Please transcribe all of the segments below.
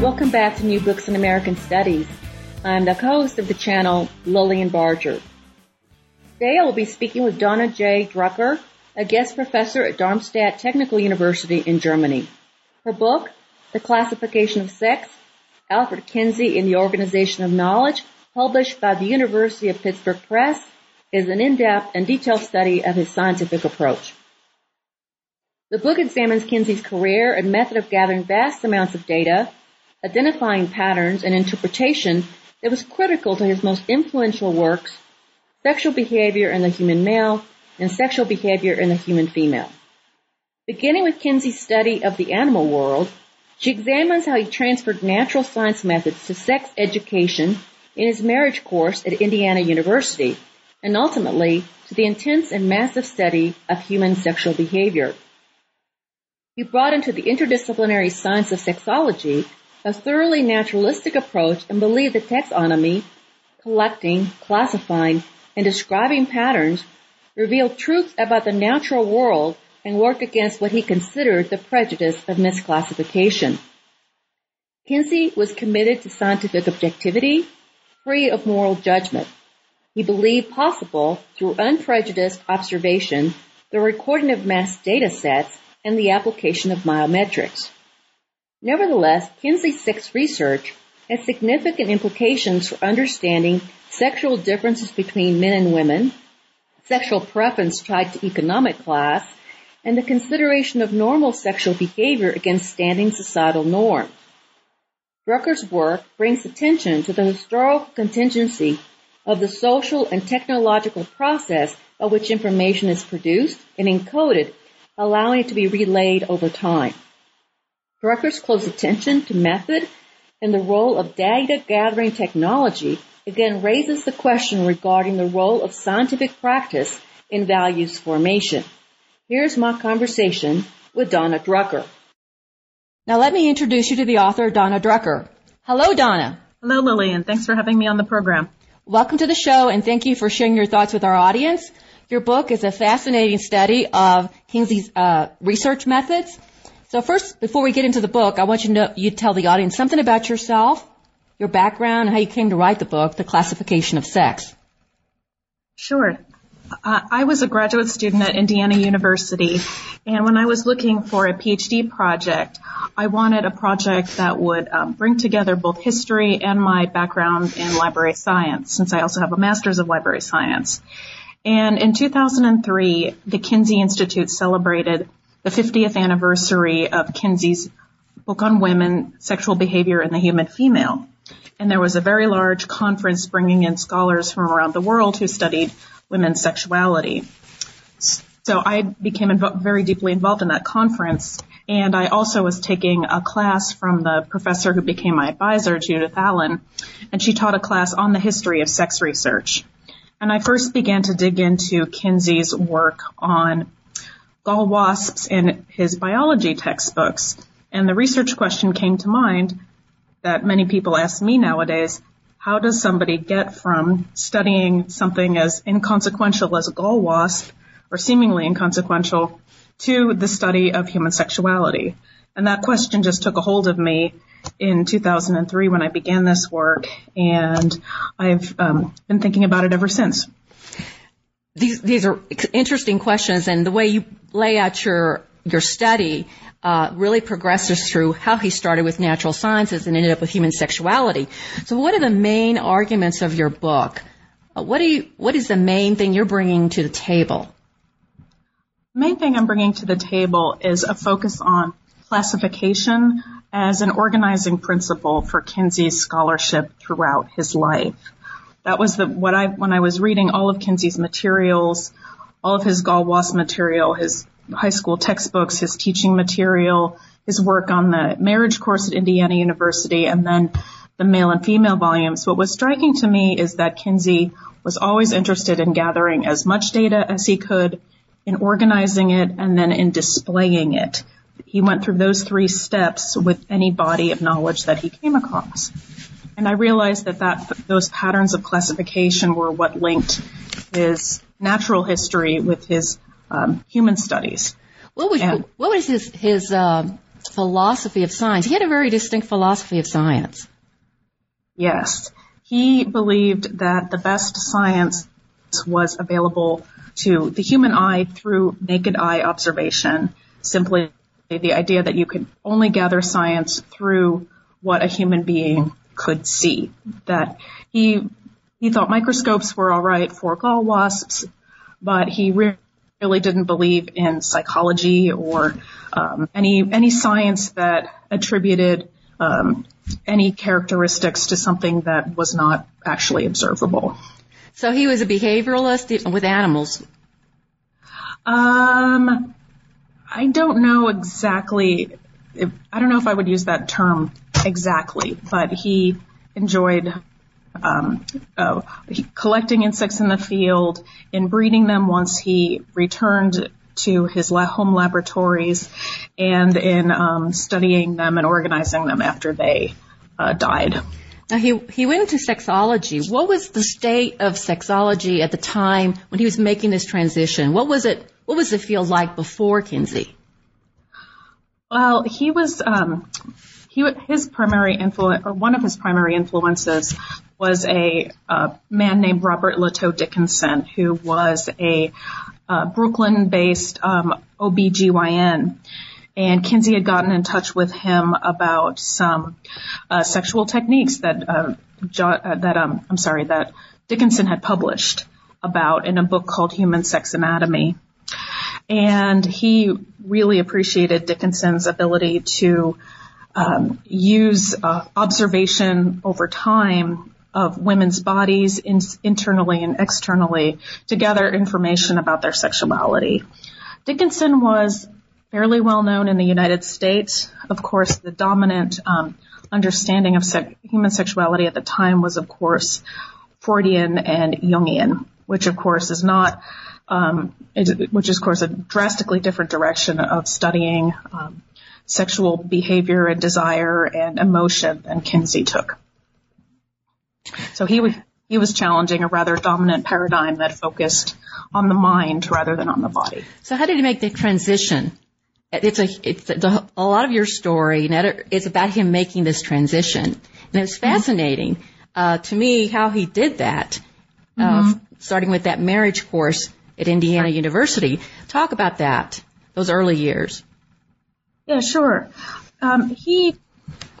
Welcome back to New Books in American Studies. I'm the host of the channel, Lillian Barger. Today I will be speaking with Donna J. Drucker, a guest professor at Darmstadt Technical University in Germany. Her book, The Classification of Sex, Alfred Kinsey in the Organization of Knowledge, published by the University of Pittsburgh Press, is an in-depth and detailed study of his scientific approach. The book examines Kinsey's career and method of gathering vast amounts of data identifying patterns and interpretation that was critical to his most influential works, Sexual Behavior in the Human Male and Sexual Behavior in the Human Female. Beginning with Kinsey's study of the animal world, she examines how he transferred natural science methods to sex education in his marriage course at Indiana University, and ultimately to the intense and massive study of human sexual behavior. He brought into the interdisciplinary science of sexology a thoroughly naturalistic approach and believed that taxonomy, collecting, classifying, and describing patterns revealed truths about the natural world and worked against what he considered the prejudice of misclassification. Kinsey was committed to scientific objectivity, free of moral judgment. He believed possible, through unprejudiced observation, the recording of mass data sets and the application of biometrics. Nevertheless, Kinsey's sex research has significant implications for understanding sexual differences between men and women, sexual preference tied to economic class, and the consideration of normal sexual behavior against standing societal norms. Drucker's work brings attention to the historical contingency of the social and technological process by which information is produced and encoded, allowing it to be relayed over time. Drucker's close attention to method and the role of data gathering technology again raises the question regarding the role of scientific practice in values formation. Here's my conversation with Donna Drucker. Now let me introduce you to the author, Donna Drucker. Hello, Donna. Hello, Lillian. Thanks for having me on the program. Welcome to the show and thank you for sharing your thoughts with our audience. Your book is a fascinating study of Kinsey's uh, research methods so first, before we get into the book, I want you to know, you tell the audience something about yourself, your background, and how you came to write the book, The Classification of Sex. Sure. Uh, I was a graduate student at Indiana University, and when I was looking for a PhD project, I wanted a project that would um, bring together both history and my background in library science, since I also have a master's of library science. And in 2003, the Kinsey Institute celebrated the 50th anniversary of Kinsey's book on women, sexual behavior in the human female. And there was a very large conference bringing in scholars from around the world who studied women's sexuality. So I became very deeply involved in that conference. And I also was taking a class from the professor who became my advisor, Judith Allen, and she taught a class on the history of sex research. And I first began to dig into Kinsey's work on gall wasps in his biology textbooks. And the research question came to mind that many people ask me nowadays, how does somebody get from studying something as inconsequential as a gall wasp or seemingly inconsequential to the study of human sexuality? And that question just took a hold of me in 2003 when I began this work, and I've um, been thinking about it ever since these these are interesting questions, and the way you lay out your your study uh, really progresses through how he started with natural sciences and ended up with human sexuality. So, what are the main arguments of your book? Uh, what do you? What is the main thing you're bringing to the table? Main thing I'm bringing to the table is a focus on classification as an organizing principle for Kinsey's scholarship throughout his life. That was the what I when I was reading all of Kinsey's materials, all of his Gall material, his high school textbooks, his teaching material, his work on the marriage course at Indiana University, and then the male and female volumes. What was striking to me is that Kinsey was always interested in gathering as much data as he could, in organizing it, and then in displaying it. He went through those three steps with any body of knowledge that he came across. And I realized that, that those patterns of classification were what linked his natural history with his um, human studies. What was and, what was his his uh, philosophy of science? He had a very distinct philosophy of science. Yes, he believed that the best science was available to the human eye through naked eye observation. Simply the idea that you could only gather science through what a human being could see. That he he thought microscopes were all right for gall wasps, but he really really didn't believe in psychology or um, any any science that attributed um, any characteristics to something that was not actually observable. So he was a behavioralist with animals. Um, I don't know exactly. If, I don't know if I would use that term exactly, but he enjoyed um, uh, collecting insects in the field and breeding them once he returned to his home laboratories and in um, studying them and organizing them after they uh, died. Now he he went into sexology. What was the state of sexology at the time when he was making this transition? What was it? What was the field like before Kinsey? Well, he was um, his primary influence or one of his primary influences was a man named Robert Latou Dickinson, who was a uh, Brooklyn-based um, OBGYN. And Kinsey had gotten in touch with him about some uh, sexual techniques that uh, uh, that um, I'm sorry that Dickinson had published about in a book called Human Sex Anatomy. And he really appreciated Dickinson's ability to um, use uh, observation over time of women's bodies in, internally and externally to gather information about their sexuality. Dickinson was fairly well known in the United States. Of course, the dominant um, understanding of human sexuality at the time was, of course, Freudian and Jungian, which of course is not, um, which is of course a drastically different direction of studying um, sexual behavior and desire and emotion than Kinsey took. So he was he was challenging a rather dominant paradigm that focused on the mind rather than on the body. So how did he make the transition? It's a it's a, a lot of your story. It's about him making this transition, and it's mm-hmm. fascinating uh, to me how he did that. Uh, mm-hmm. starting with that marriage course at Indiana University. Talk about that, those early years. Yeah, sure. Um, he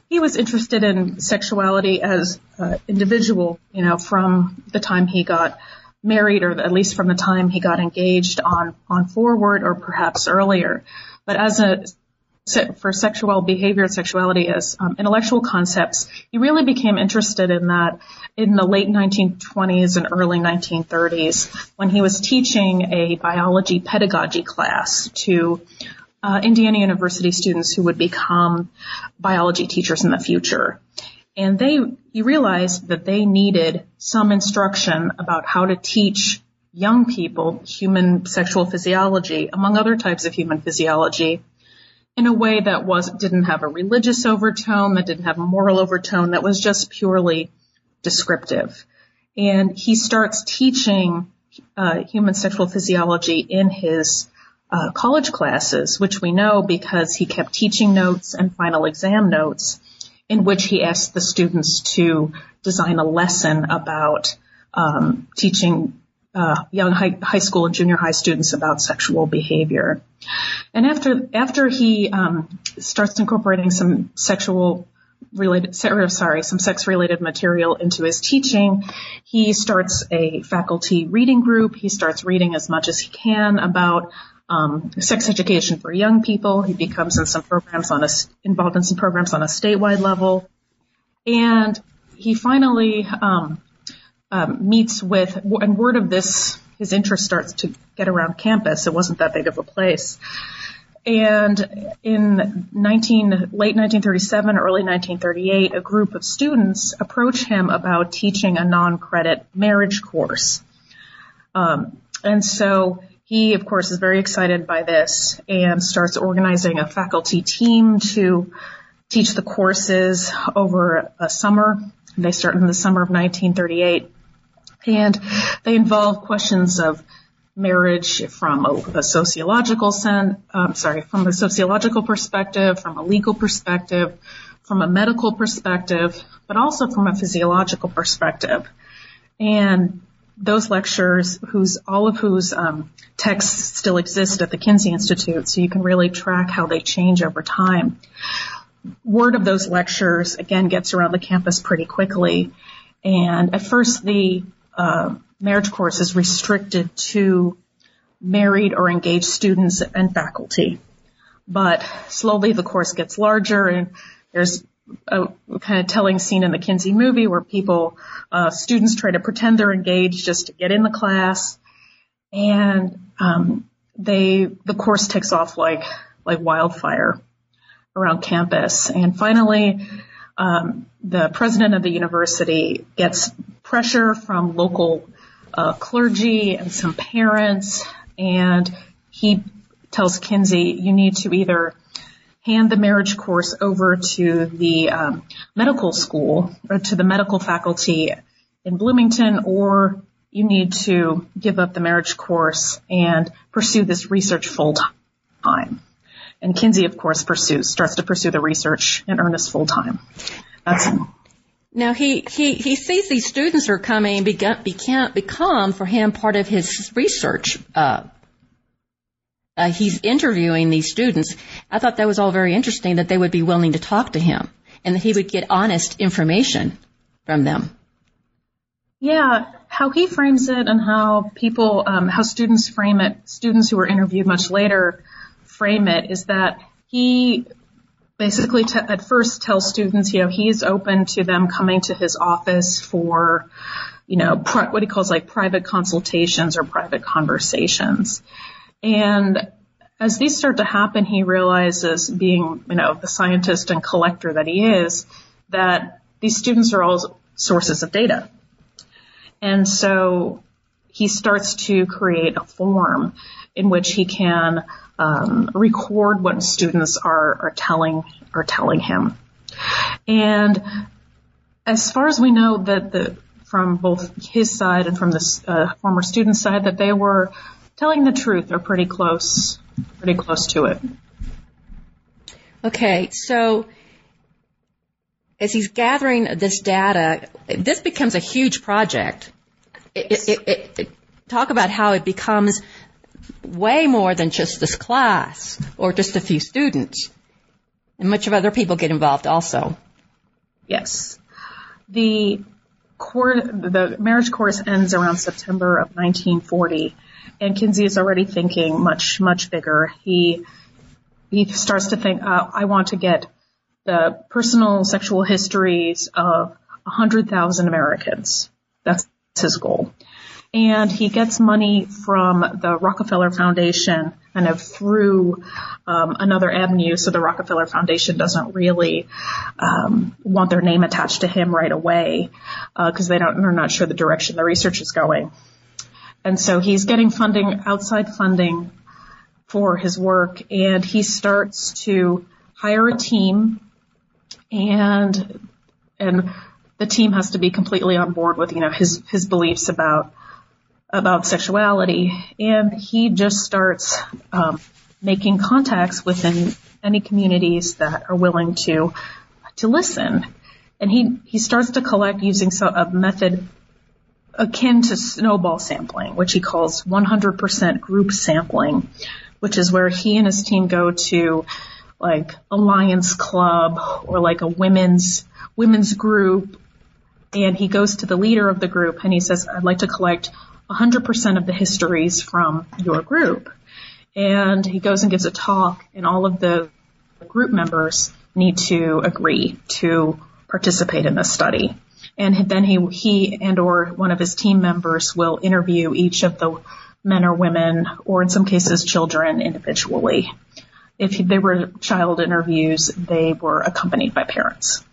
he was interested in sexuality as an individual, you know, from the time he got married or at least from the time he got engaged on, on forward or perhaps earlier. But as a, for sexual behavior and sexuality as um, intellectual concepts, he really became interested in that in the late 1920s and early 1930s when he was teaching a biology pedagogy class to uh, Indiana University students who would become biology teachers in the future. And they, he realized that they needed some instruction about how to teach young people human sexual physiology, among other types of human physiology, in a way that was, didn't have a religious overtone, that didn't have a moral overtone, that was just purely descriptive. And he starts teaching uh, human sexual physiology in his uh, college classes, which we know because he kept teaching notes and final exam notes in which he asked the students to design a lesson about um, teaching uh, young high, high, school and junior high students about sexual behavior. And after after he um, starts incorporating some sexual related, sorry, some sex related material into his teaching, he starts a faculty reading group. He starts reading as much as he can about um, sex education for young people. He becomes in some programs on a, involved in some programs on a statewide level. And he finally um, um, meets with, and word of this, his interest starts to get around campus. It wasn't that big of a place. And in 19, late 1937, early 1938, a group of students approach him about teaching a non-credit marriage course. Um, and so he, of course, is very excited by this and starts organizing a faculty team to teach the courses over a summer. They start in the summer of 1938. And they involve questions of marriage from a, a sociological sen- um, sorry, from a sociological perspective, from a legal perspective, from a medical perspective, but also from a physiological perspective. And those lectures, whose all of whose um, texts still exist at the Kinsey Institute, so you can really track how they change over time. Word of those lectures again gets around the campus pretty quickly, and at first the uh, marriage course is restricted to married or engaged students and faculty. But slowly the course gets larger and there's a kind of telling scene in the Kinsey movie where people, uh, students try to pretend they're engaged just to get in the class. And, um, they, the course takes off like, like wildfire around campus. And finally, um, the president of the university gets pressure from local uh, clergy and some parents, and he tells Kinsey, you need to either hand the marriage course over to the um, medical school or to the medical faculty in Bloomington, or you need to give up the marriage course and pursue this research full time. And Kinsey, of course, pursues, starts to pursue the research in earnest full time. That's now he, he, he sees these students are coming become, become for him part of his research. Uh, uh, he's interviewing these students. I thought that was all very interesting that they would be willing to talk to him and that he would get honest information from them. Yeah, how he frames it and how people, um, how students frame it, students who were interviewed much later frame it is that he basically t- at first tells students, you know, he's open to them coming to his office for, you know, pri- what he calls like private consultations or private conversations. And as these start to happen, he realizes being, you know, the scientist and collector that he is, that these students are all sources of data. And so he starts to create a form in which he can um, record what students are, are telling are telling him. And as far as we know, that the from both his side and from the uh, former student side, that they were telling the truth or pretty close, pretty close to it. Okay, so as he's gathering this data, this becomes a huge project. It, it, it, talk about how it becomes way more than just this class or just a few students. And much of other people get involved also. Yes. The court, the marriage course ends around September of 1940 and Kinsey is already thinking much, much bigger. He, he starts to think, uh, I want to get the personal sexual histories of 100,000 Americans. That's his goal and he gets money from the Rockefeller Foundation kind of through um, another avenue. So the Rockefeller Foundation doesn't really um, want their name attached to him right away because uh, they don't, they're not sure the direction the research is going. And so he's getting funding, outside funding for his work, and he starts to hire a team, and and the team has to be completely on board with you know his his beliefs about about sexuality, and he just starts um, making contacts within any communities that are willing to to listen. And he he starts to collect using so, a method akin to snowball sampling, which he calls 100% group sampling, which is where he and his team go to like a Lions Club or like a women's women's group and he goes to the leader of the group and he says, I'd like to collect 100% of the histories from your group. And he goes and gives a talk and all of the group members need to agree to participate in this study. And then he, he and or one of his team members will interview each of the men or women, or in some cases children individually. If they were child interviews, they were accompanied by parents.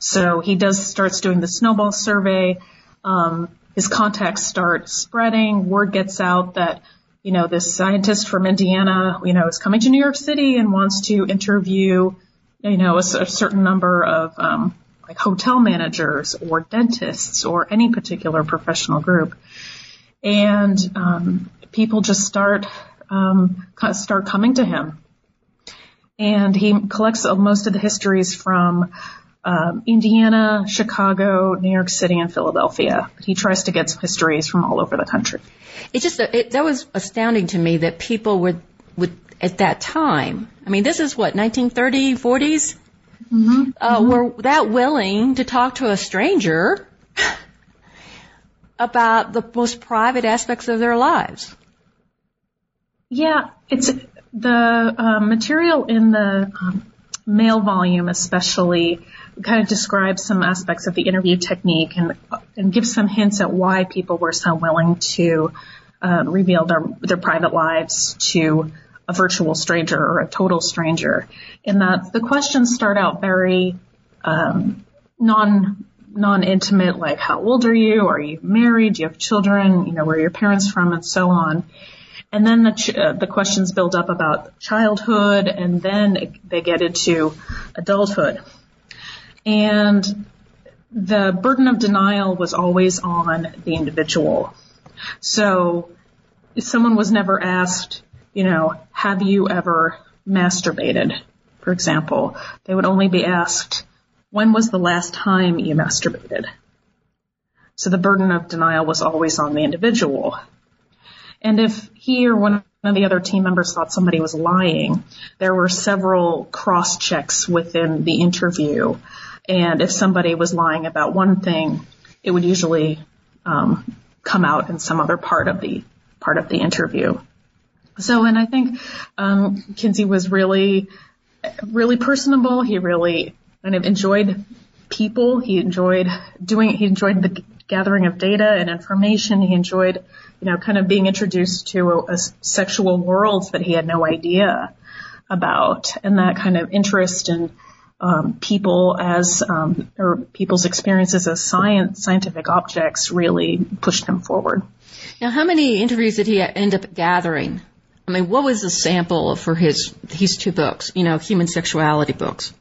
So he does starts doing the snowball survey. Um, his contacts start spreading. Word gets out that you know this scientist from Indiana, you know, is coming to New York City and wants to interview, you know, a, a certain number of um, like hotel managers or dentists or any particular professional group. And um, people just start um, start coming to him, and he collects most of the histories from um, Indiana, Chicago, New York City, and Philadelphia. He tries to get some histories from all over the country. It just it, that was astounding to me that people would would at that time. I mean, this is what 1930s, 40s mm-hmm. Uh, mm-hmm. were that willing to talk to a stranger about the most private aspects of their lives. Yeah, it's the uh, material in the um, male volume, especially, kind of describes some aspects of the interview technique and and gives some hints at why people were so willing to uh, reveal their their private lives to a virtual stranger or a total stranger. In that the questions start out very um, non non-intimate, like how old are you? Are you married? Do you have children? You know, where are your parents from, and so on. And then the, ch- uh, the questions build up about childhood, and then it, they get into adulthood. And the burden of denial was always on the individual. So someone was never asked, you know, have you ever masturbated, for example, they would only be asked, when was the last time you masturbated? So the burden of denial was always on the individual. And if he or one of the other team members thought somebody was lying, there were several cross checks within the interview. And if somebody was lying about one thing, it would usually um, come out in some other part of the part of the interview. So, and I think um, Kinsey was really, really personable. He really kind of enjoyed people. He enjoyed doing. He enjoyed the gathering of data and information. He enjoyed, you know, kind of being introduced to a, a sexual world that he had no idea about, and that kind of interest in um, people as um, or people's experiences as science scientific objects really pushed him forward. Now, how many interviews did he end up gathering? I mean, what was the sample for his his two books? You know, human sexuality books.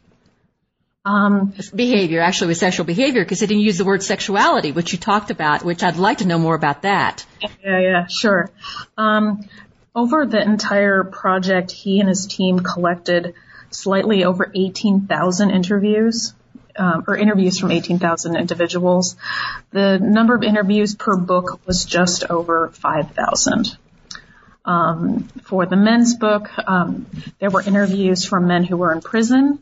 Um, behavior, actually with sexual behavior, because he didn't use the word sexuality, which you talked about, which I'd like to know more about that. Yeah, yeah, sure. Um, over the entire project, he and his team collected slightly over 18,000 interviews, um, or interviews from 18,000 individuals. The number of interviews per book was just over 5,000. Um, for the men's book, um, there were interviews from men who were in prison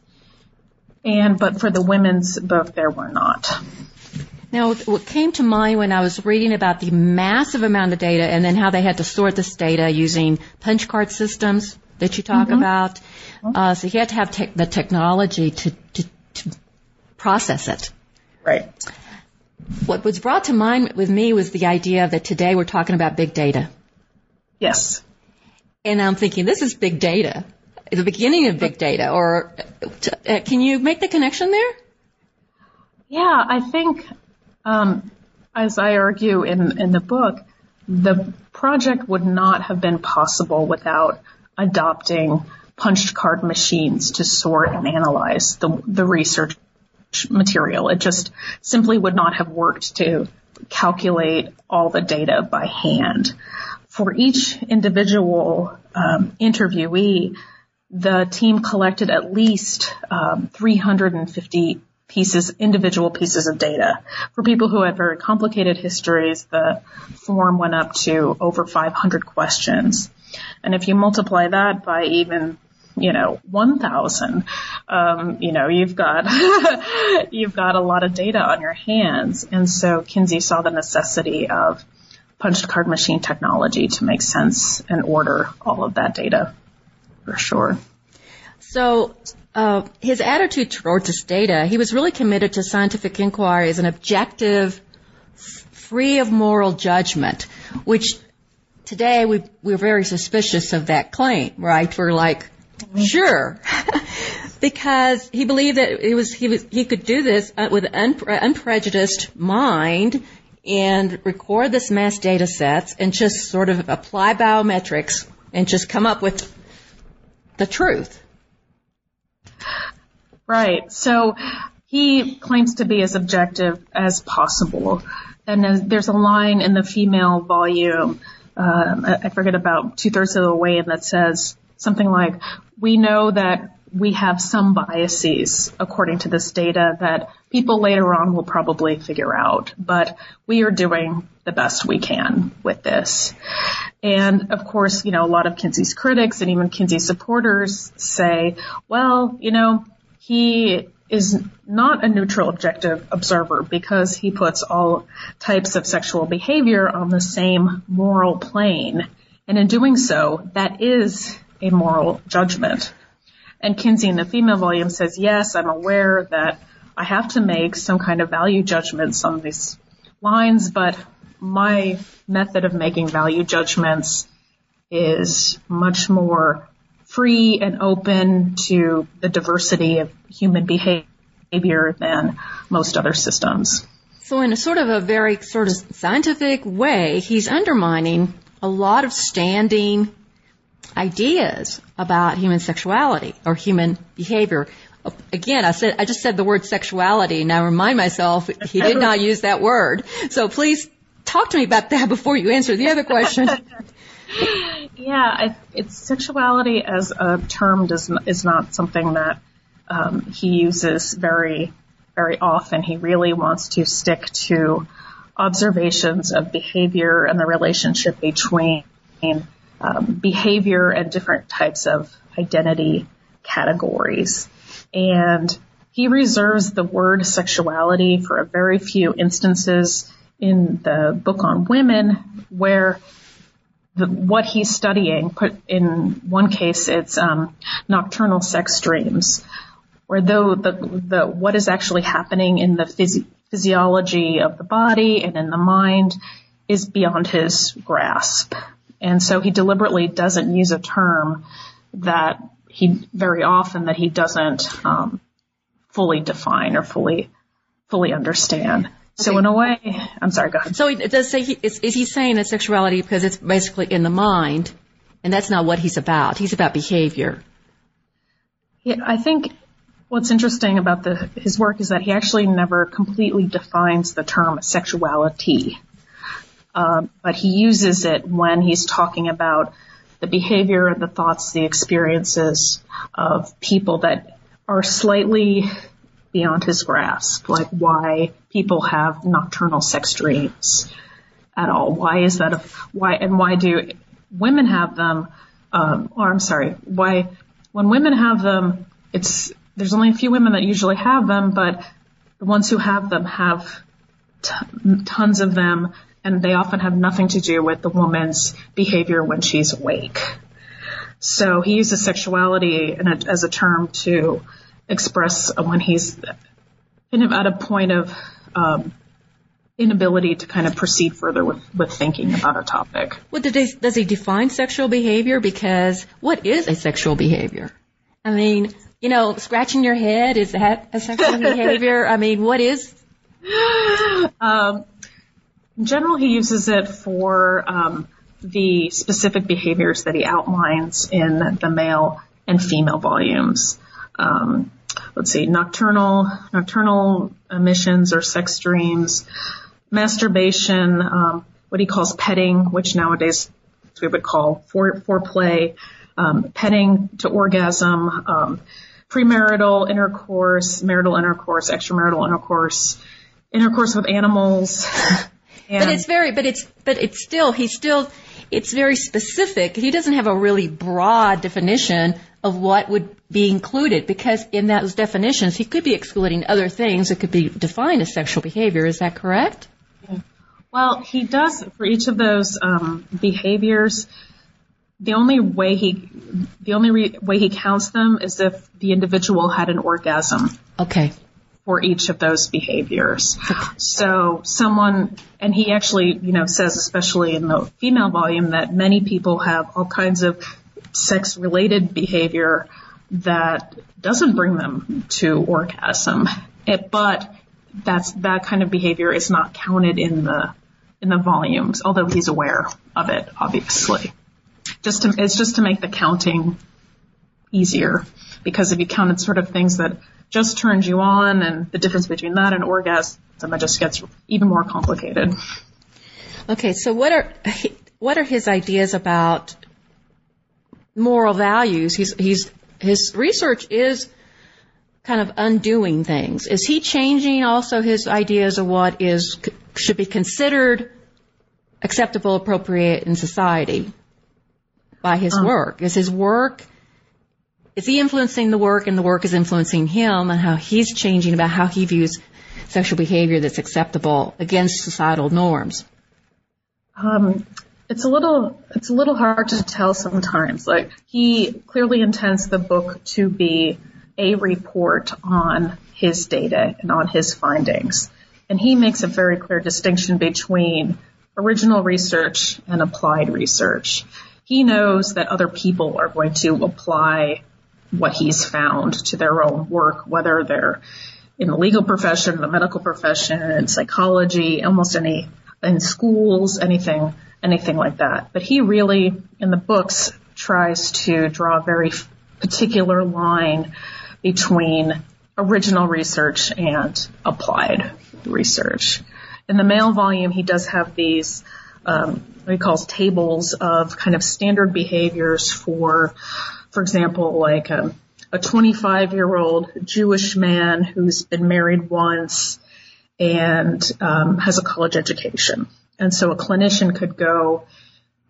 and but for the women's book, there were not. Now, what came to mind when I was reading about the massive amount of data and then how they had to sort this data using punch card systems that you talk mm-hmm. about. Uh, so you had to have te- the technology to, to, to process it. Right. What was brought to mind with me was the idea that today we're talking about big data. Yes. And I'm thinking, this is big data the beginning of big data, or uh, can you make the connection there? Yeah, I think, um, as I argue in in the book, the project would not have been possible without adopting punched card machines to sort and analyze the the research material. It just simply would not have worked to calculate all the data by hand. For each individual um, interviewee, the team collected at least um, 350 pieces, individual pieces of data. For people who had very complicated histories, the form went up to over 500 questions. And if you multiply that by even you know, 1,000, um, you know, you've got, you've got a lot of data on your hands. And so Kinsey saw the necessity of punched card machine technology to make sense and order all of that data for sure. So, uh, his attitude towards this data, he was really committed to scientific inquiry as an objective, free of moral judgment, which today we, we're very suspicious of that claim, right? We're like, sure. because he believed that it was, he was, he could do this uh, with an unprejudiced mind and record this mass data sets and just sort of apply biometrics and just come up with the truth. Right. So he claims to be as objective as possible. And there's a line in the female volume, um, I forget about two thirds of the way in that says something like, we know that we have some biases according to this data that people later on will probably figure out, but we are doing the best we can with this. And of course, you know, a lot of Kinsey's critics and even Kinsey's supporters say, well, you know, he is not a neutral objective observer because he puts all types of sexual behavior on the same moral plane. And in doing so, that is a moral judgment. And Kinsey in the female volume says, yes, I'm aware that I have to make some kind of value judgments on these lines, but my method of making value judgments is much more free and open to the diversity of human behavior than most other systems. So in a sort of a very sort of scientific way, he's undermining a lot of standing ideas about human sexuality or human behavior. Again, I said, I just said the word sexuality. Now remind myself he did not use that word. So please talk to me about that before you answer the other question. yeah, it's sexuality as a term does is not something that um, he uses very very often. He really wants to stick to observations of behavior and the relationship between um, behavior and different types of identity categories. And he reserves the word sexuality for a very few instances in the book on women where the, what he's studying, put in one case, it's um, nocturnal sex dreams, where though the, the what is actually happening in the phys- physiology of the body and in the mind is beyond his grasp. And so he deliberately doesn't use a term that he very often that he doesn't um, fully define or fully fully understand. So okay. in a way, I'm sorry. Go ahead. So it does say he, is, is he saying that sexuality because it's basically in the mind, and that's not what he's about. He's about behavior. Yeah, I think what's interesting about the, his work is that he actually never completely defines the term sexuality. Um, but he uses it when he's talking about the behavior and the thoughts, the experiences of people that are slightly beyond his grasp, like why people have nocturnal sex dreams at all. Why is that? A, why and why do women have them? Um, or I'm sorry, why when women have them, it's there's only a few women that usually have them, but the ones who have them have t- tons of them and they often have nothing to do with the woman's behavior when she's awake. So he uses sexuality a, as a term to express when he's kind of at a point of um, inability to kind of proceed further with, with thinking about a topic. Well, does, does he define sexual behavior? Because what is a sexual behavior? I mean, you know, scratching your head, is that a sexual behavior? I mean, what is? Um, in general, he uses it for um, the specific behaviors that he outlines in the male and female volumes. Um, let's see, nocturnal nocturnal emissions or sex dreams, masturbation, um, what he calls petting, which nowadays we would call fore, foreplay, um, petting to orgasm, um, premarital intercourse, marital intercourse, extramarital intercourse, intercourse with animals. but it's very, but it's, but it's still, he's still, it's very specific. He doesn't have a really broad definition of what would be included because in those definitions he could be excluding other things that could be defined as sexual behavior. Is that correct? Well, he does for each of those um, behaviors. The only way he the only re- way he counts them is if the individual had an orgasm. Okay. For each of those behaviors. So someone, and he actually, you know, says especially in the female volume that many people have all kinds of sex related behavior that doesn't bring them to orgasm. It, but that's, that kind of behavior is not counted in the, in the volumes, although he's aware of it, obviously. Just to, it's just to make the counting easier because if you counted sort of things that just turns you on and the difference between that and orgasm, it just gets even more complicated. Okay, so what are, what are his ideas about moral values. He's, he's, his research is kind of undoing things. Is he changing also his ideas of what is, should be considered acceptable, appropriate in society by his um, work? Is his work, is he influencing the work and the work is influencing him and how he's changing about how he views sexual behavior that's acceptable against societal norms? Um, it's a little it's a little hard to tell sometimes. Like he clearly intends the book to be a report on his data and on his findings. And he makes a very clear distinction between original research and applied research. He knows that other people are going to apply what he's found to their own work, whether they're in the legal profession, the medical profession, psychology, almost any in schools, anything anything like that. But he really, in the books, tries to draw a very particular line between original research and applied research. In the male volume, he does have these um, what he calls tables of kind of standard behaviors for, for example, like a, a 25 year old Jewish man who's been married once and um, has a college education. And so a clinician could go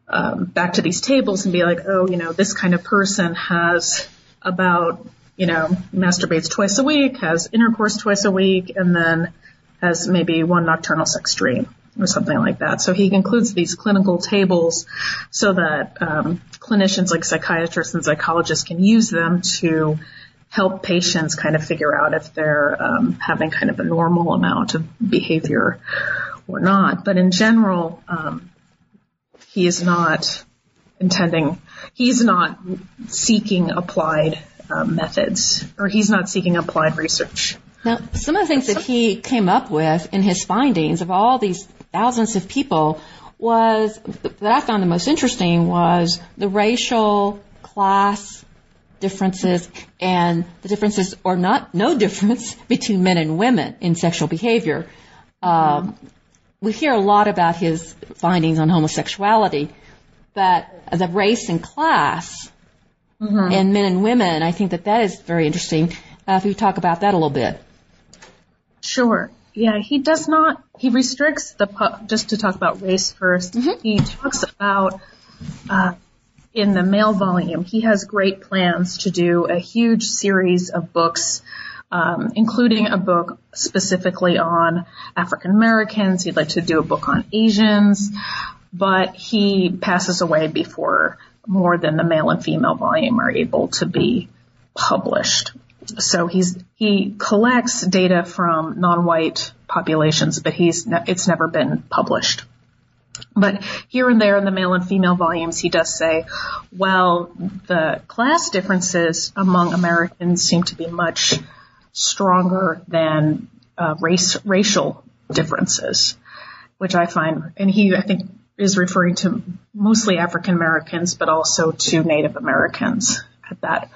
um, back to these tables and be like, oh, you know, this kind of person has about, you know, masturbates twice a week, has intercourse twice a week, and then has maybe one nocturnal sex dream or something like that. So he includes these clinical tables so that um, clinicians like psychiatrists and psychologists can use them to help patients kind of figure out if they're um, having kind of a normal amount of behavior or not. But in general, um, he is not intending, he's not seeking applied uh, methods, or he's not seeking applied research. Now, some of the things that he came up with in his findings of all these thousands of people was that I found the most interesting was the racial, class differences and the differences or not no difference between men and women in sexual behavior. Um, we hear a lot about his findings on homosexuality, but the race and class mm-hmm. and men and women, I think that that is very interesting. Uh, if you talk about that a little bit. Sure. Yeah, he does not. He restricts the just to talk about race 1st mm-hmm. He talks about uh, in the male volume. He has great plans to do a huge series of books um, including a book specifically on African Americans. He'd like to do a book on Asians, but he passes away before more than the male and female volume are able to be published. So he's he collects data from non-white populations, but he's it's never been published. But here and there in the male and female volumes, he does say, well, the class differences among Americans seem to be much stronger than uh, race racial differences, which I find, and he I think is referring to mostly African Americans, but also to Native Americans at that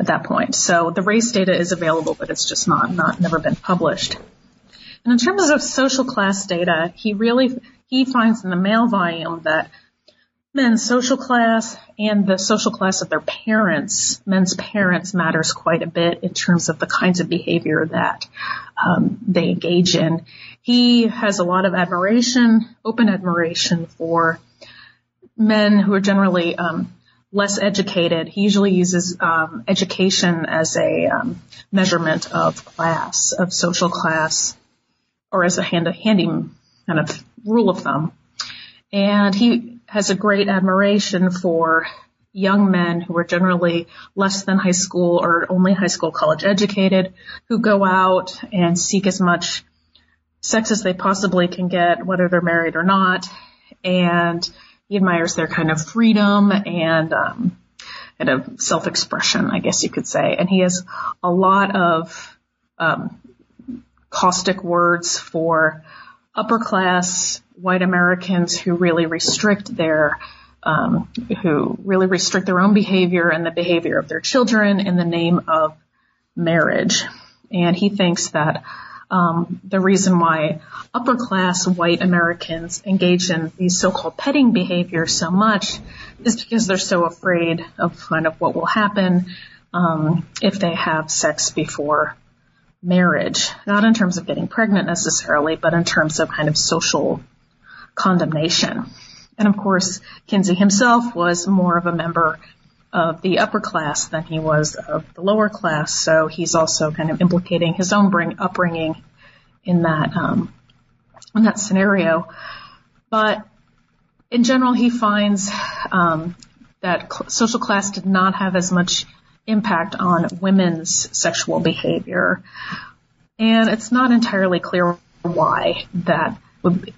at that point. So the race data is available, but it's just not not never been published. And in terms of social class data, he really he finds in the male volume that men's social class and the social class of their parents, men's parents matters quite a bit in terms of the kinds of behavior that um, they engage in. He has a lot of admiration, open admiration for men who are generally um, less educated. He usually uses um, education as a um, measurement of class, of social class, or as a hand, handy kind of rule of thumb. And he has a great admiration for young men who are generally less than high school or only high school college educated who go out and seek as much sex as they possibly can get, whether they're married or not. And he admires their kind of freedom and, um, kind of self-expression, I guess you could say. And he has a lot of, um, caustic words for upper class white Americans who really restrict their um, who really restrict their own behavior and the behavior of their children in the name of marriage. And he thinks that um, the reason why upper class white Americans engage in these so-called petting behaviors so much is because they're so afraid of kind of what will happen um, if they have sex before marriage, not in terms of getting pregnant necessarily, but in terms of kind of social condemnation. And of course, Kinsey himself was more of a member of the upper class than he was of the lower class, so he's also kind of implicating his own bring, upbringing in that um, in that scenario. But in general, he finds um, that cl- social class did not have as much impact on women's sexual behavior. And it's not entirely clear why that would be,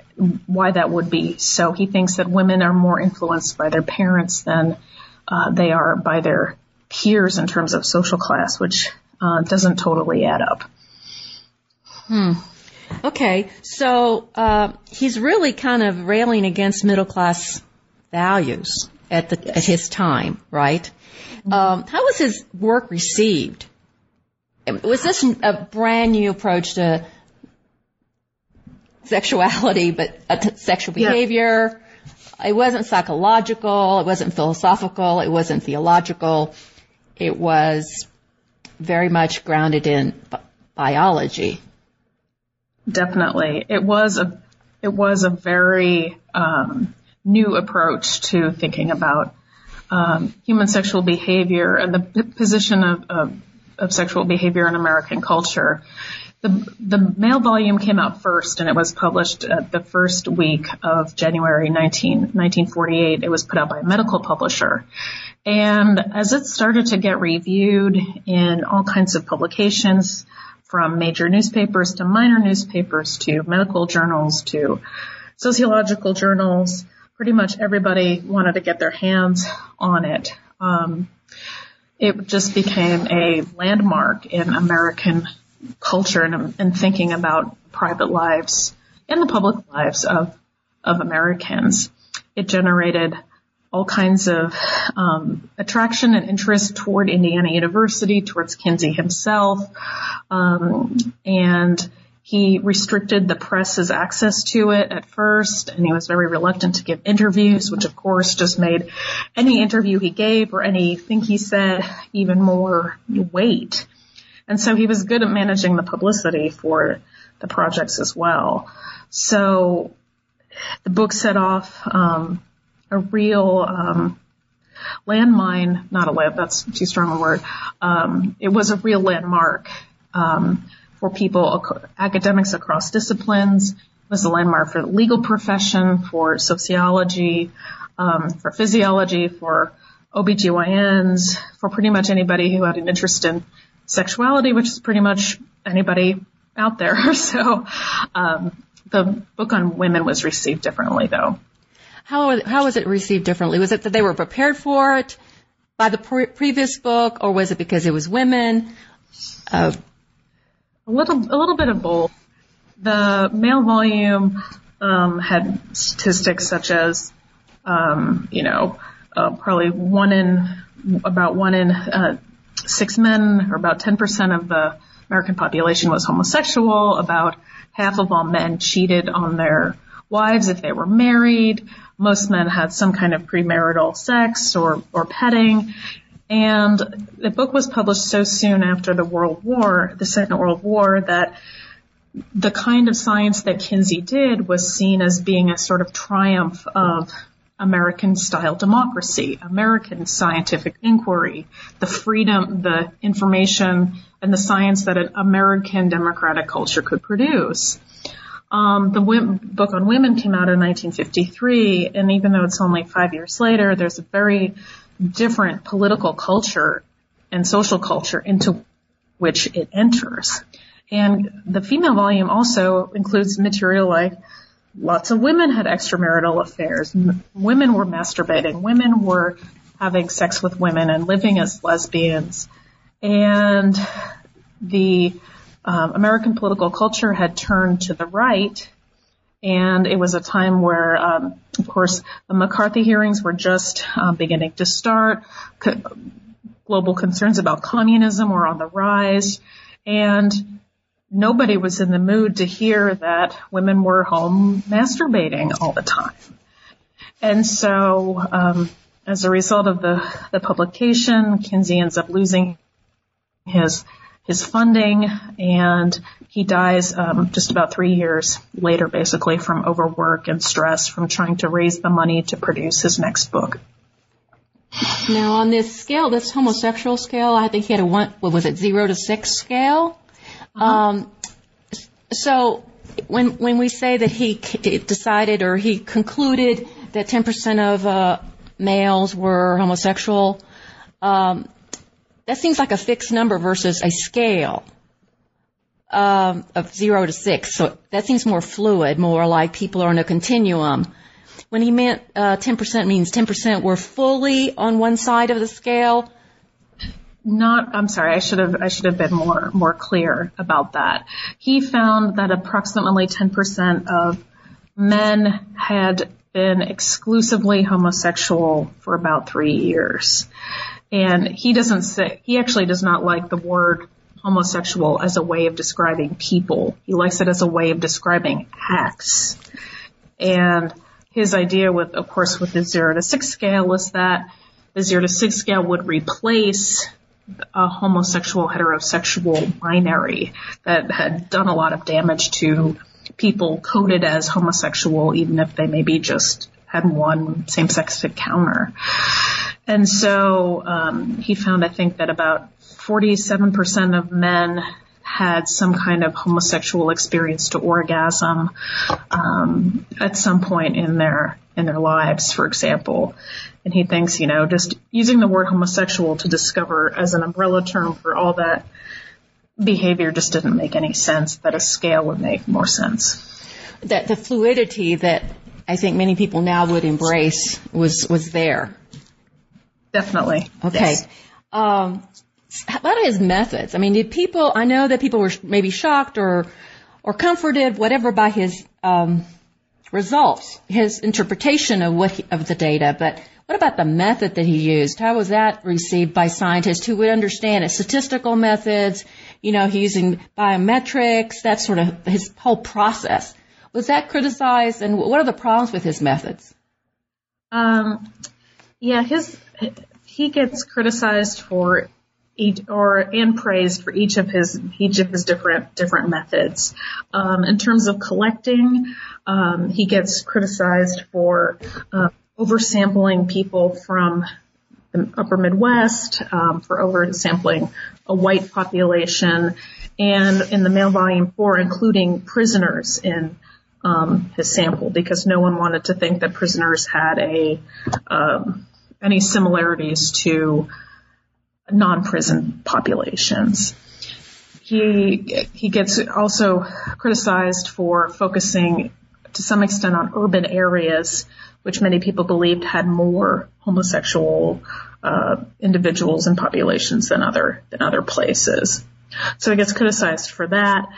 why that would be. So he thinks that women are more influenced by their parents than uh, they are by their peers in terms of social class, which uh, doesn't totally add up. Hmm. Okay, so uh, he's really kind of railing against middle class values at the at his time, right? Um, how was his work received? Was this a brand new approach to sexuality, but uh, sexual behavior? Yeah. It wasn't psychological. It wasn't philosophical. It wasn't theological. It was very much grounded in biology. Definitely, it was a it was a very um, new approach to thinking about um, human sexual behavior and the position of, of, of sexual behavior in American culture. The, the male volume came out first and it was published the first week of January 19, 1948. It was put out by a medical publisher. And as it started to get reviewed in all kinds of publications, from major newspapers to minor newspapers to medical journals to sociological journals, pretty much everybody wanted to get their hands on it. Um, it just became a landmark in American culture and, and, thinking about private lives and the public lives of of Americans. It generated all kinds of um, attraction and interest toward Indiana University, towards Kinsey himself, um, and he restricted the press's access to it at first, and he was very reluctant to give interviews, which of course just made any interview he gave or anything he said even more weight. And so he was good at managing the publicity for the projects as well. So the book set off um, a real um, landmine, not a land, that's too strong a word. Um, it was a real landmark um, for people, academics across disciplines. It was a landmark for the legal profession, for sociology, um, for physiology, for OBGYNs, for pretty much anybody who had an interest in sexuality, which is pretty much anybody out there. so um, the book on women was received differently, though. How how was it received differently? Was it that they were prepared for it by the pre- previous book, or was it because it was women? Uh, a little, a little bit of both. The male volume um, had statistics such as, um, you know, uh, probably one in about one in uh, six men, or about 10% of the American population was homosexual. About half of all men cheated on their wives if they were married. Most men had some kind of premarital sex or, or petting. And the book was published so soon after the World War, the Second World War, that the kind of science that Kinsey did was seen as being a sort of triumph of American style democracy, American scientific inquiry, the freedom, the information, and the science that an American democratic culture could produce. Um, the book on women came out in 1953, and even though it's only five years later, there's a very different political culture and social culture into which it enters. And the female volume also includes material like lots of women had extramarital affairs. M- women were masturbating. Women were having sex with women and living as lesbians. And the um, American political culture had turned to the right. And it was a time where, um, of course, the McCarthy hearings were just um, beginning to start. Co- global concerns about communism were on the rise. And nobody was in the mood to hear that women were home masturbating all the time. And so, um, as a result of the, the publication, Kinsey ends up losing his his funding, and he dies um, just about three years later, basically from overwork and stress from trying to raise the money to produce his next book. Now, on this scale, this homosexual scale, I think he had a one. What was it, zero to six scale? Um, so when when we say that he decided or he concluded that 10% of uh, males were homosexual, um, that seems like a fixed number versus a scale um, of zero to six. So that seems more fluid, more like people are on a continuum. When he meant uh, 10% means 10% were fully on one side of the scale not I'm sorry, I should have I should have been more more clear about that. He found that approximately 10% of men had been exclusively homosexual for about 3 years. And he doesn't say he actually does not like the word homosexual as a way of describing people. He likes it as a way of describing acts. And his idea with of course with the 0 to 6 scale is that the 0 to 6 scale would replace a homosexual heterosexual binary that had done a lot of damage to people coded as homosexual, even if they maybe just had one same-sex encounter. And so um, he found, I think, that about 47% of men had some kind of homosexual experience to orgasm um, at some point in their in their lives, for example. And he thinks, you know, just using the word homosexual to discover as an umbrella term for all that behavior just didn't make any sense, that a scale would make more sense. That the fluidity that I think many people now would embrace was, was there. Definitely. Okay. Yes. Um, about his methods? I mean, did people, I know that people were maybe shocked or, or comforted, whatever, by his, um, results, his interpretation of what he, of the data, but what about the method that he used? How was that received by scientists who would understand it? Statistical methods, you know, he's using biometrics, that sort of his whole process. Was that criticized and what are the problems with his methods? Um, yeah, his, he gets criticized for each, or and praised for each of his each of his different different methods. Um, in terms of collecting, um, he gets criticized for uh, oversampling people from the upper Midwest, um, for oversampling a white population, and in the male volume four, including prisoners in um, his sample, because no one wanted to think that prisoners had a um, any similarities to non-prison populations. He he gets also criticized for focusing to some extent on urban areas which many people believed had more homosexual uh, individuals and populations than other than other places. So he gets criticized for that.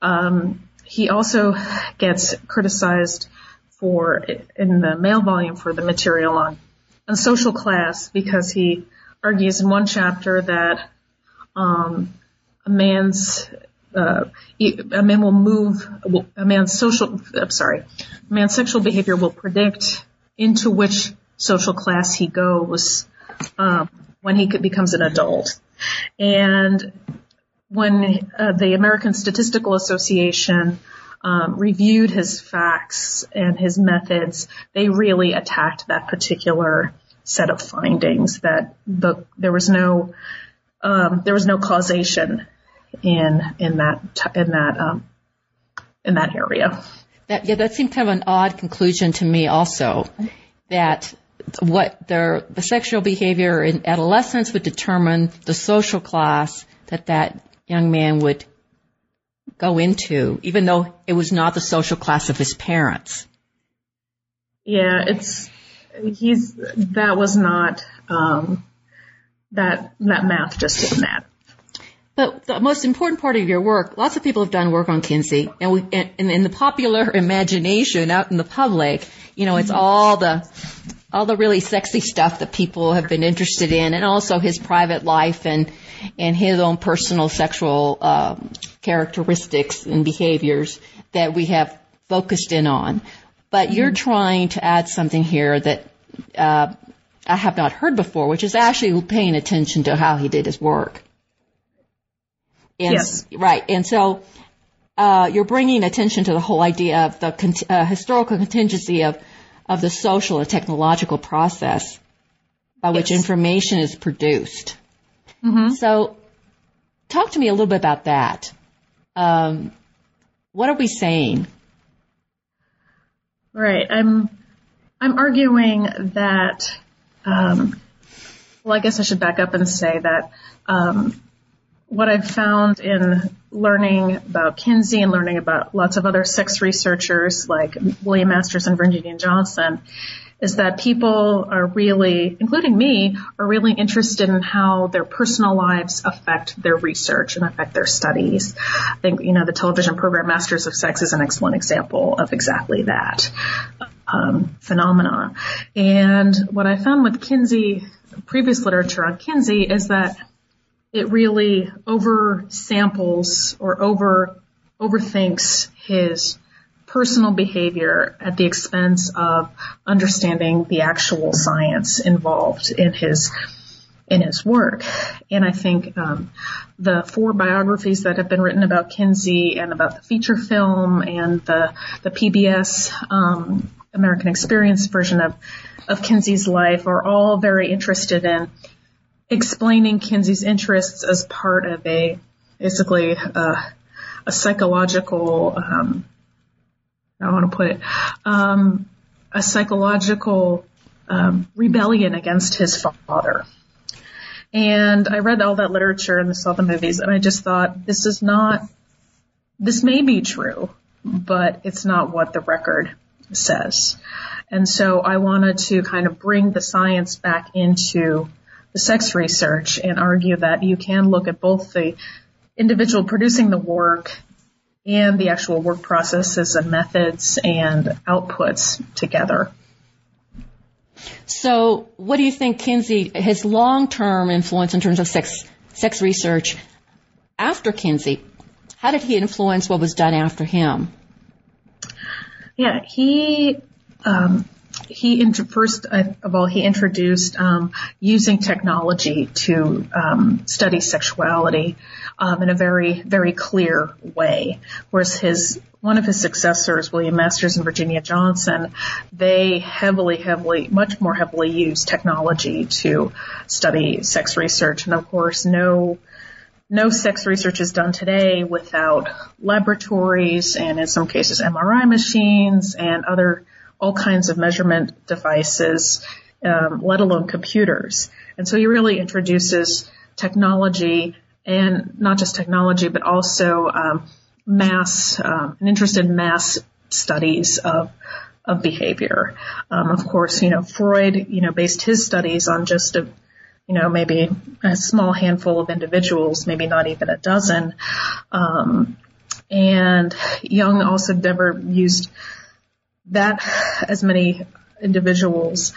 Um, he also gets criticized for in the male volume for the material on, on social class because he argues in one chapter that um, a man's uh, a man will move, a man's social, I'm sorry, a man's sexual behavior will predict into which social class he goes um, when he becomes an adult. And when uh, the American Statistical Association um, reviewed his facts and his methods, they really attacked that particular set of findings. That the, there was no um, there was no causation in in that in that um, in that area. That, yeah, that seemed kind of an odd conclusion to me. Also, that what their the sexual behavior in adolescence would determine the social class that that young man would go into, even though it was not the social class of his parents. Yeah, it's he's that was not um, that that math just didn't add. But the most important part of your work, lots of people have done work on Kinsey, and we, and, and in the popular imagination out in the public, you know, it's all the all the really sexy stuff that people have been interested in, and also his private life and and his own personal sexual um, characteristics and behaviors that we have focused in on. But you're mm-hmm. trying to add something here that uh, I have not heard before, which is actually paying attention to how he did his work. And, yes. Right. And so uh, you're bringing attention to the whole idea of the uh, historical contingency of of the social and technological process by which yes. information is produced. Mm-hmm. So, talk to me a little bit about that. Um, what are we saying? Right. I'm I'm arguing that. Um, well, I guess I should back up and say that um, what I've found in learning about Kinsey and learning about lots of other sex researchers like William Masters and Virginia Johnson is that people are really, including me, are really interested in how their personal lives affect their research and affect their studies. I think, you know, the television program Masters of Sex is an excellent example of exactly that um, phenomenon. And what I found with Kinsey, previous literature on Kinsey, is that it really oversamples or over overthinks his personal behavior at the expense of understanding the actual science involved in his in his work. And I think um, the four biographies that have been written about Kinsey and about the feature film and the the PBS um, American Experience version of of Kinsey's life are all very interested in explaining Kinsey's interests as part of a basically uh, a psychological um, I want to put it um, a psychological um, rebellion against his father. And I read all that literature and saw the movies, and I just thought this is not this may be true, but it's not what the record says. And so I wanted to kind of bring the science back into the sex research and argue that you can look at both the individual producing the work and the actual work processes and methods and outputs together. So, what do you think Kinsey, his long-term influence in terms of sex sex research after Kinsey, how did he influence what was done after him? Yeah, he um, he first of all he introduced um, using technology to um, study sexuality um, in a very very clear way. Whereas his one of his successors, William Masters and Virginia Johnson, they heavily, heavily, much more heavily use technology to study sex research, and of course, no no sex research is done today without laboratories and in some cases MRI machines and other all kinds of measurement devices, um, let alone computers. And so he really introduces technology and not just technology, but also um, mass, um, an interest in mass studies of of behavior. Um, of course, you know Freud, you know, based his studies on just a you know, maybe a small handful of individuals, maybe not even a dozen. Um, and Jung also never used that as many individuals.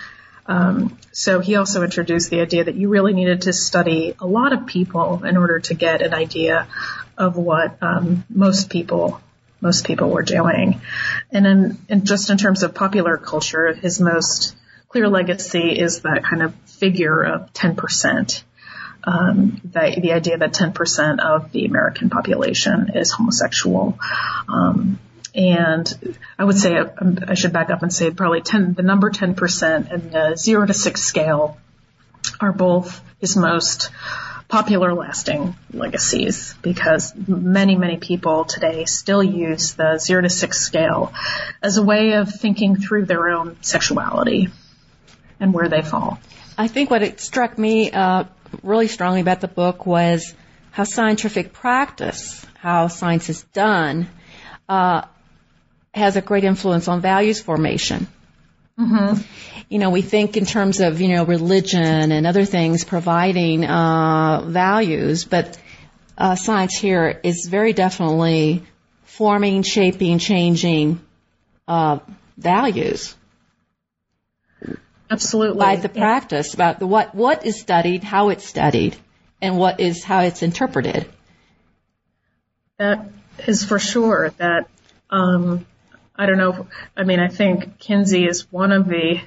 Um, so he also introduced the idea that you really needed to study a lot of people in order to get an idea of what um, most people most people were doing. And in, in just in terms of popular culture, his most clear legacy is that kind of figure of 10%. Um, the, the idea that 10% of the American population is homosexual. Um, and I would say, I should back up and say probably 10, the number 10% and the zero to six scale are both his most popular lasting legacies because many, many people today still use the zero to six scale as a way of thinking through their own sexuality and where they fall. I think what it struck me uh, really strongly about the book was how scientific practice, how science is done, uh, has a great influence on values formation. Mm-hmm. You know, we think in terms of, you know, religion and other things providing uh, values, but uh, science here is very definitely forming, shaping, changing uh, values. Absolutely. By the practice, about the what what is studied, how it's studied, and what is how it's interpreted. That is for sure. That um, I don't know. I mean, I think Kinsey is one of the.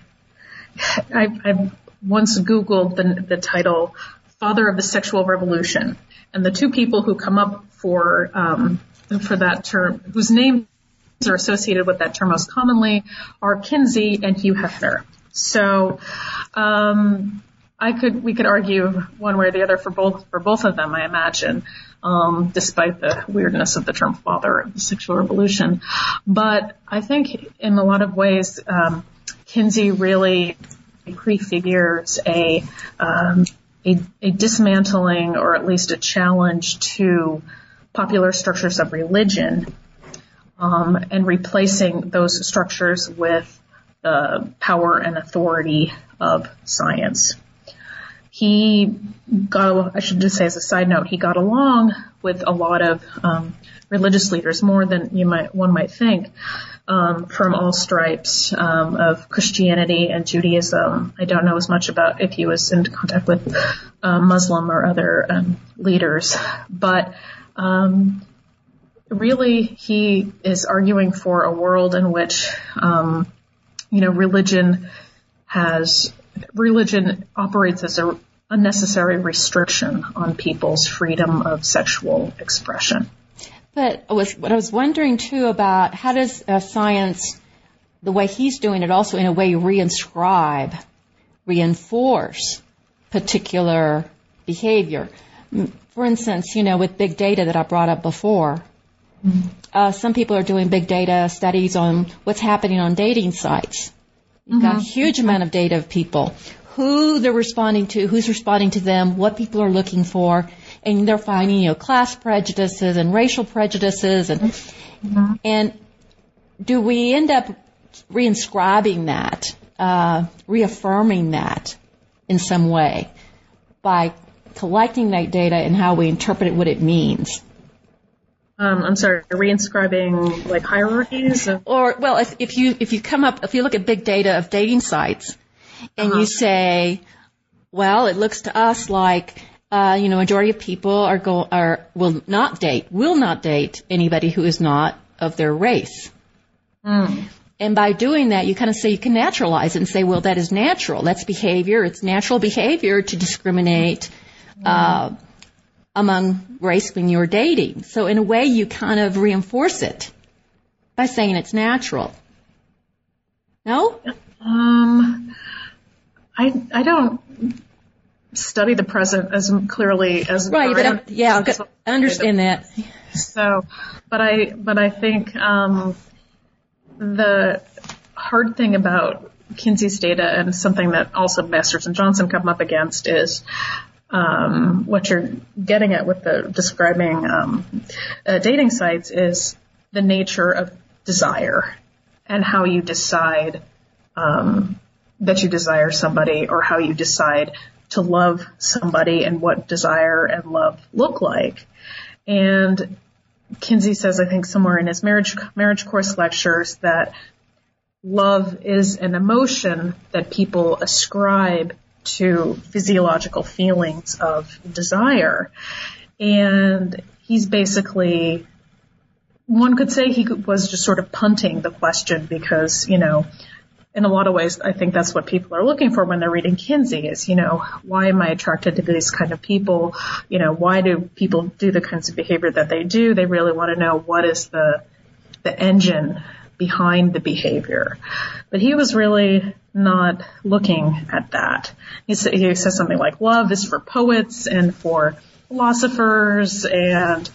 I, I've once Googled the, the title "Father of the Sexual Revolution," and the two people who come up for um, for that term, whose names are associated with that term most commonly, are Kinsey and Hugh Hefner. So, um, I could we could argue one way or the other for both for both of them. I imagine um, despite the weirdness of the term father of the sexual revolution. But I think in a lot of ways, um, Kinsey really prefigures a, um, a, a dismantling or at least a challenge to popular structures of religion um, and replacing those structures with the power and authority of science he got, I should just say as a side note, he got along with a lot of um, religious leaders, more than you might one might think, um, from all stripes um, of Christianity and Judaism. I don't know as much about if he was in contact with uh, Muslim or other um, leaders, but um, really he is arguing for a world in which, um, you know, religion has religion operates as a unnecessary restriction on people's freedom of sexual expression. But was, what I was wondering too about how does uh, science, the way he's doing it, also in a way reinscribe, reinforce particular behavior. For instance, you know, with big data that I brought up before, mm-hmm. uh, some people are doing big data studies on what's happening on dating sites. You've got a mm-hmm. huge amount of data of people, who they're responding to, who's responding to them, what people are looking for, and they're finding, you know, class prejudices and racial prejudices and, mm-hmm. and do we end up reinscribing that, uh, reaffirming that in some way by collecting that data and how we interpret it, what it means? Um, I'm sorry, reinscribing like hierarchies of- or well, if, if you if you come up if you look at big data of dating sites, and uh-huh. you say, well, it looks to us like uh, you know majority of people are go are will not date will not date anybody who is not of their race. Mm. And by doing that, you kind of say you can naturalize it and say, well, that is natural. That's behavior. It's natural behavior to discriminate. Mm. Uh, among race when you're dating. So in a way, you kind of reinforce it by saying it's natural. No? Um, I I don't study the present as clearly as right, but I, yeah, I understand that. So, but I but I think um, the hard thing about Kinsey's data and something that also Masters and Johnson come up against is um, what you're getting at with the describing um, uh, dating sites is the nature of desire and how you decide um, that you desire somebody or how you decide to love somebody and what desire and love look like. And Kinsey says, I think somewhere in his marriage marriage course lectures that love is an emotion that people ascribe to physiological feelings of desire. And he's basically one could say he was just sort of punting the question because, you know, in a lot of ways, I think that's what people are looking for when they're reading Kinsey is, you know, why am I attracted to these kind of people? You know, why do people do the kinds of behavior that they do? They really want to know what is the, the engine behind the behavior. But he was really not looking at that. He, sa- he says something like, love is for poets and for philosophers and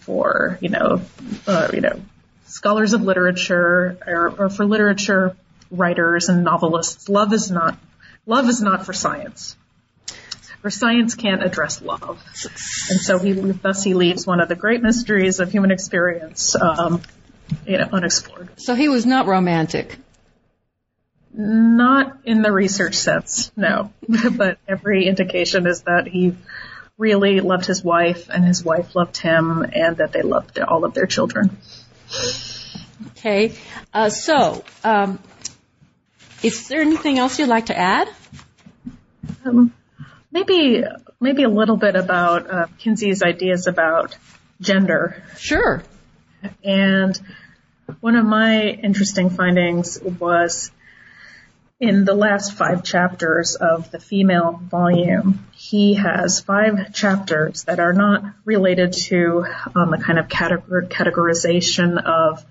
for, you know, uh, you know, scholars of literature or, or for literature writers and novelists. Love is not, love is not for science. For science can't address love. And so he, thus he leaves one of the great mysteries of human experience, um, you know, unexplored. So he was not romantic. Not in the research sense, no. but every indication is that he really loved his wife and his wife loved him and that they loved all of their children. Okay. Uh, so, um, is there anything else you'd like to add? Um, maybe, maybe a little bit about uh, Kinsey's ideas about gender. Sure. And one of my interesting findings was in the last five chapters of the female volume, he has five chapters that are not related to um, the kind of categor- categorization of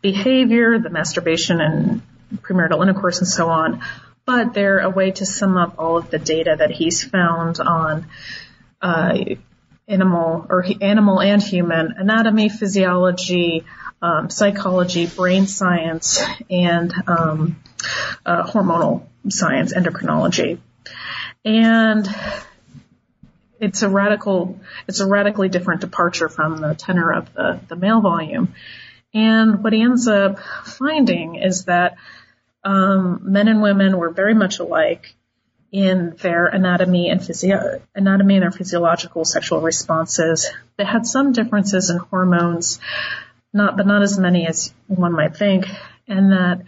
behavior, the masturbation and premarital intercourse and so on, but they're a way to sum up all of the data that he's found on uh, animal or animal and human anatomy, physiology, um, psychology, brain science, and um, uh, hormonal science, endocrinology, and it's a radical, it's a radically different departure from the tenor of the, the male volume. And what he ends up finding is that um, men and women were very much alike in their anatomy and physio- anatomy and their physiological sexual responses. They had some differences in hormones, not but not as many as one might think, and that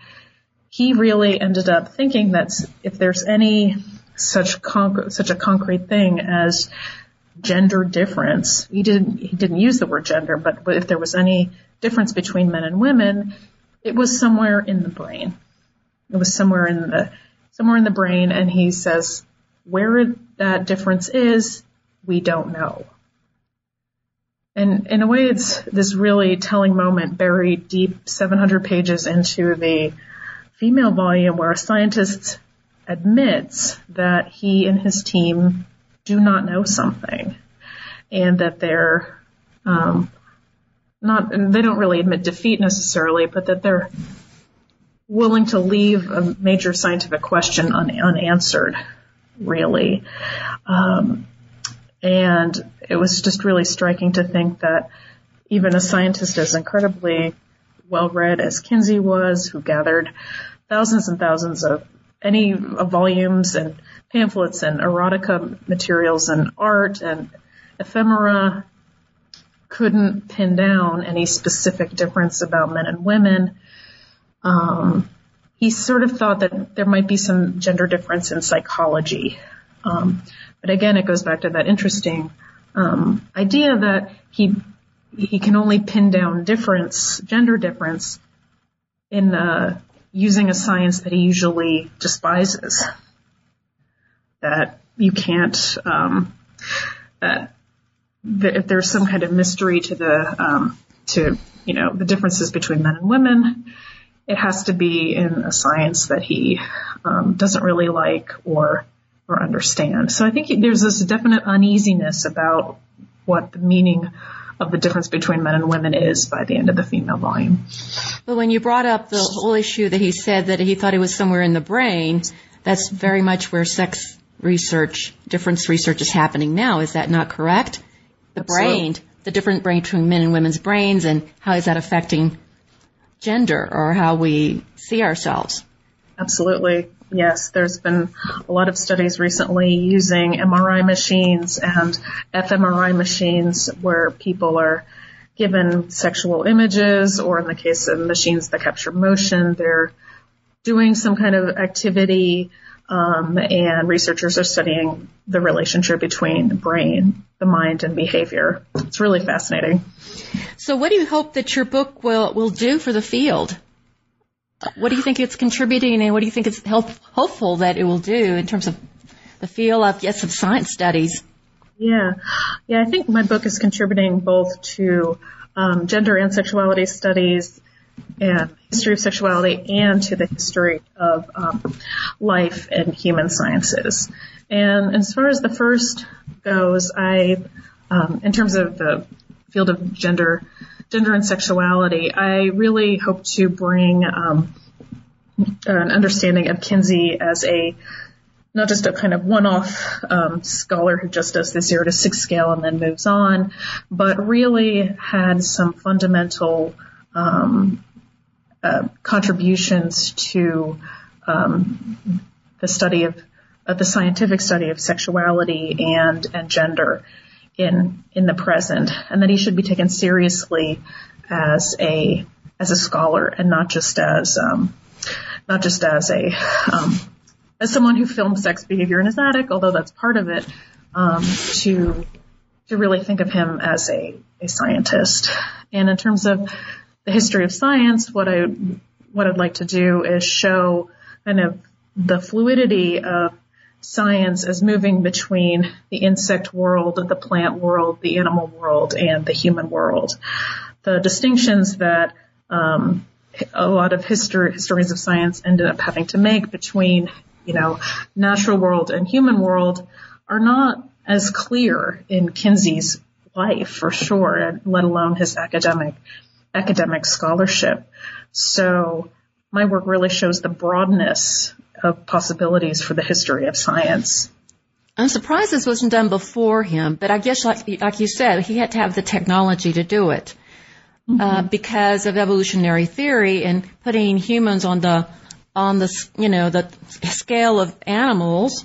he really ended up thinking that if there's any such conc- such a concrete thing as gender difference, he didn't he didn't use the word gender, but, but if there was any difference between men and women, it was somewhere in the brain. It was somewhere in the somewhere in the brain, and he says where that difference is, we don't know. And in a way, it's this really telling moment buried deep 700 pages into the female volume where a scientist admits that he and his team do not know something and that they're um, not, they don't really admit defeat necessarily, but that they're willing to leave a major scientific question un- unanswered, really. Um, and it was just really striking to think that even a scientist as incredibly well read as Kinsey was, who gathered thousands and thousands of any uh, volumes and pamphlets and erotica materials and art and ephemera couldn't pin down any specific difference about men and women. Um, he sort of thought that there might be some gender difference in psychology. Um, but again, it goes back to that interesting um, idea that he he can only pin down difference, gender difference, in uh, using a science that he usually despises. That you can't, um, that, if there's some kind of mystery to the, um, to, you know, the differences between men and women, it has to be in a science that he um, doesn't really like or or understand. So I think there's this definite uneasiness about what the meaning of the difference between men and women is by the end of the female volume. But when you brought up the whole issue that he said that he thought it was somewhere in the brain, that's very much where sex research, difference research is happening now. Is that not correct? The Absolutely. brain, the different brain between men and women's brains, and how is that affecting gender or how we see ourselves? Absolutely. Yes, there's been a lot of studies recently using MRI machines and fMRI machines where people are given sexual images or in the case of machines that capture motion, they're doing some kind of activity Um, and researchers are studying the relationship between the brain, the mind, and behavior. It's really fascinating. So, what do you hope that your book will will do for the field? What do you think it's contributing, and what do you think it's help, hopeful that it will do in terms of the field of yes of science studies? Yeah, yeah. I think my book is contributing both to um, gender and sexuality studies and history of sexuality and to the history of um, life and human sciences. And as far as the first goes, I, um, in terms of the field of gender, gender and sexuality, I really hope to bring um, an understanding of Kinsey as a not just a kind of one-off um, scholar who just does the zero to six scale and then moves on, but really had some fundamental um, uh, contributions to um, the study of, of, the scientific study of sexuality and and gender in in the present, and that he should be taken seriously as a as a scholar and not just as um, not just as a um, as someone who filmed sex behavior in his attic, although that's part of it, um, to to really think of him as a a scientist. And in terms of the history of science, what I what I'd like to do is show kind of the fluidity of science as moving between the insect world, the plant world, the animal world, and the human world. The distinctions that um, a lot of history, historians of science ended up having to make between, you know, natural world and human world are not as clear in Kinsey's life for sure, let alone his academic academic scholarship. So my work really shows the broadness of possibilities for the history of science. I'm surprised this wasn't done before him, but I guess like, like you said, he had to have the technology to do it. Mm-hmm. Uh, because of evolutionary theory and putting humans on the on the you know the scale of animals,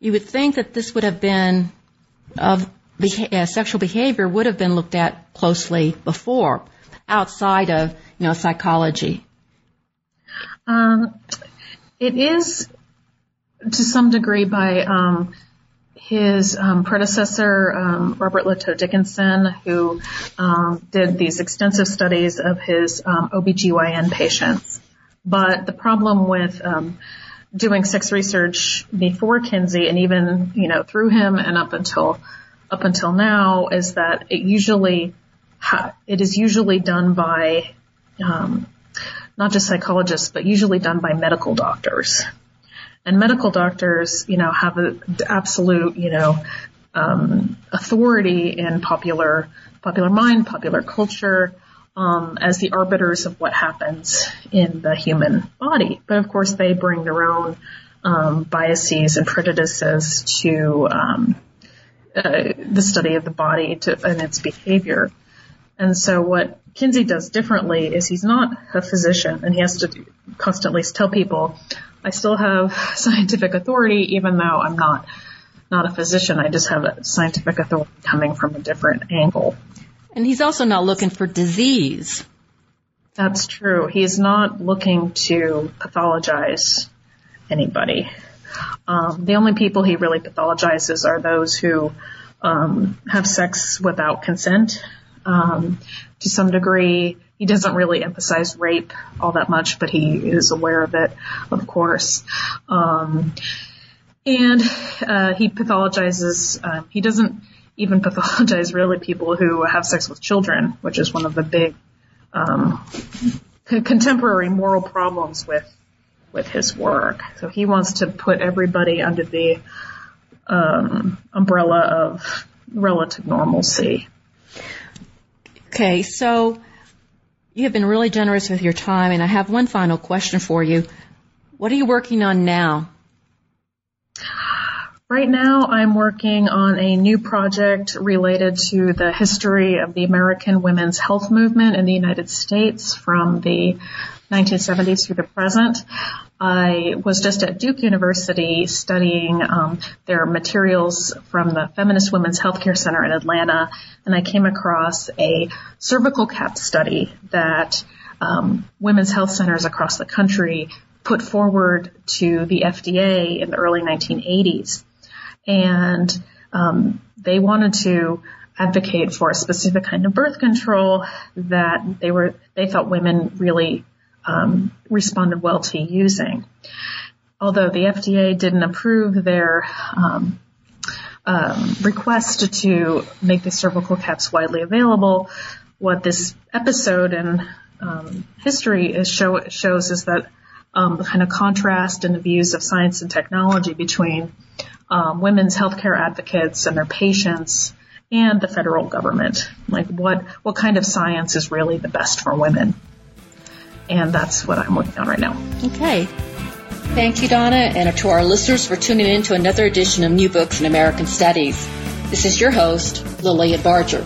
you would think that this would have been of beha- uh, sexual behavior would have been looked at closely before outside of, you know, psychology? Um, it is to some degree by um, his um, predecessor, um, Robert Latou Dickinson, who um, did these extensive studies of his um, OBGYN patients. But the problem with doing sex research before Kinsey and even, you know, through him and up until up until now is that it usually it is usually done by um, not just psychologists, but usually done by medical doctors. And medical doctors, you know, have an absolute, you know, um, authority in popular popular mind, popular culture, um, as the arbiters of what happens in the human body. But of course, they bring their own um, biases and prejudices to um, uh, the study of the body to, and its behavior. And so what Kinsey does differently is he's not a physician and he has to constantly tell people, I still have scientific authority even though I'm not not a physician. I just have a scientific authority coming from a different angle. And he's also not looking for disease. That's true. He's not looking to pathologize anybody. Um, the only people he really pathologizes are those who um, have sex without consent um, to some degree. He doesn't really emphasize rape all that much, but he is aware of it, of course. Um, and uh, he pathologizes. Uh, he doesn't even pathologize really people who have sex with children, which is one of the big um, contemporary moral problems with with his work. So he wants to put everybody under the um, umbrella of relative normalcy. Okay, so you have been really generous with your time, and I have one final question for you. What are you working on now? Right now, I'm working on a new project related to the history of the American women's health movement in the United States from the 1970s through the present. I was just at Duke University studying um, their materials from the Feminist Women's Healthcare Center in Atlanta, and I came across a cervical cap study that um, women's health centers across the country put forward to the FDA in the early 1980s. And um, they wanted to advocate for a specific kind of birth control that they were they felt women really um, responded well to using. Although the FDA didn't approve their um, um, request to make the cervical caps widely available, what this episode in um, history is show, shows is that um, the kind of contrast and the views of science and technology between um, women's healthcare advocates and their patients and the federal government. Like what what kind of science is really the best for women? And that's what I'm working on right now. Okay. Thank you, Donna, and to our listeners for tuning in to another edition of New Books in American Studies. This is your host, Lilian Barger.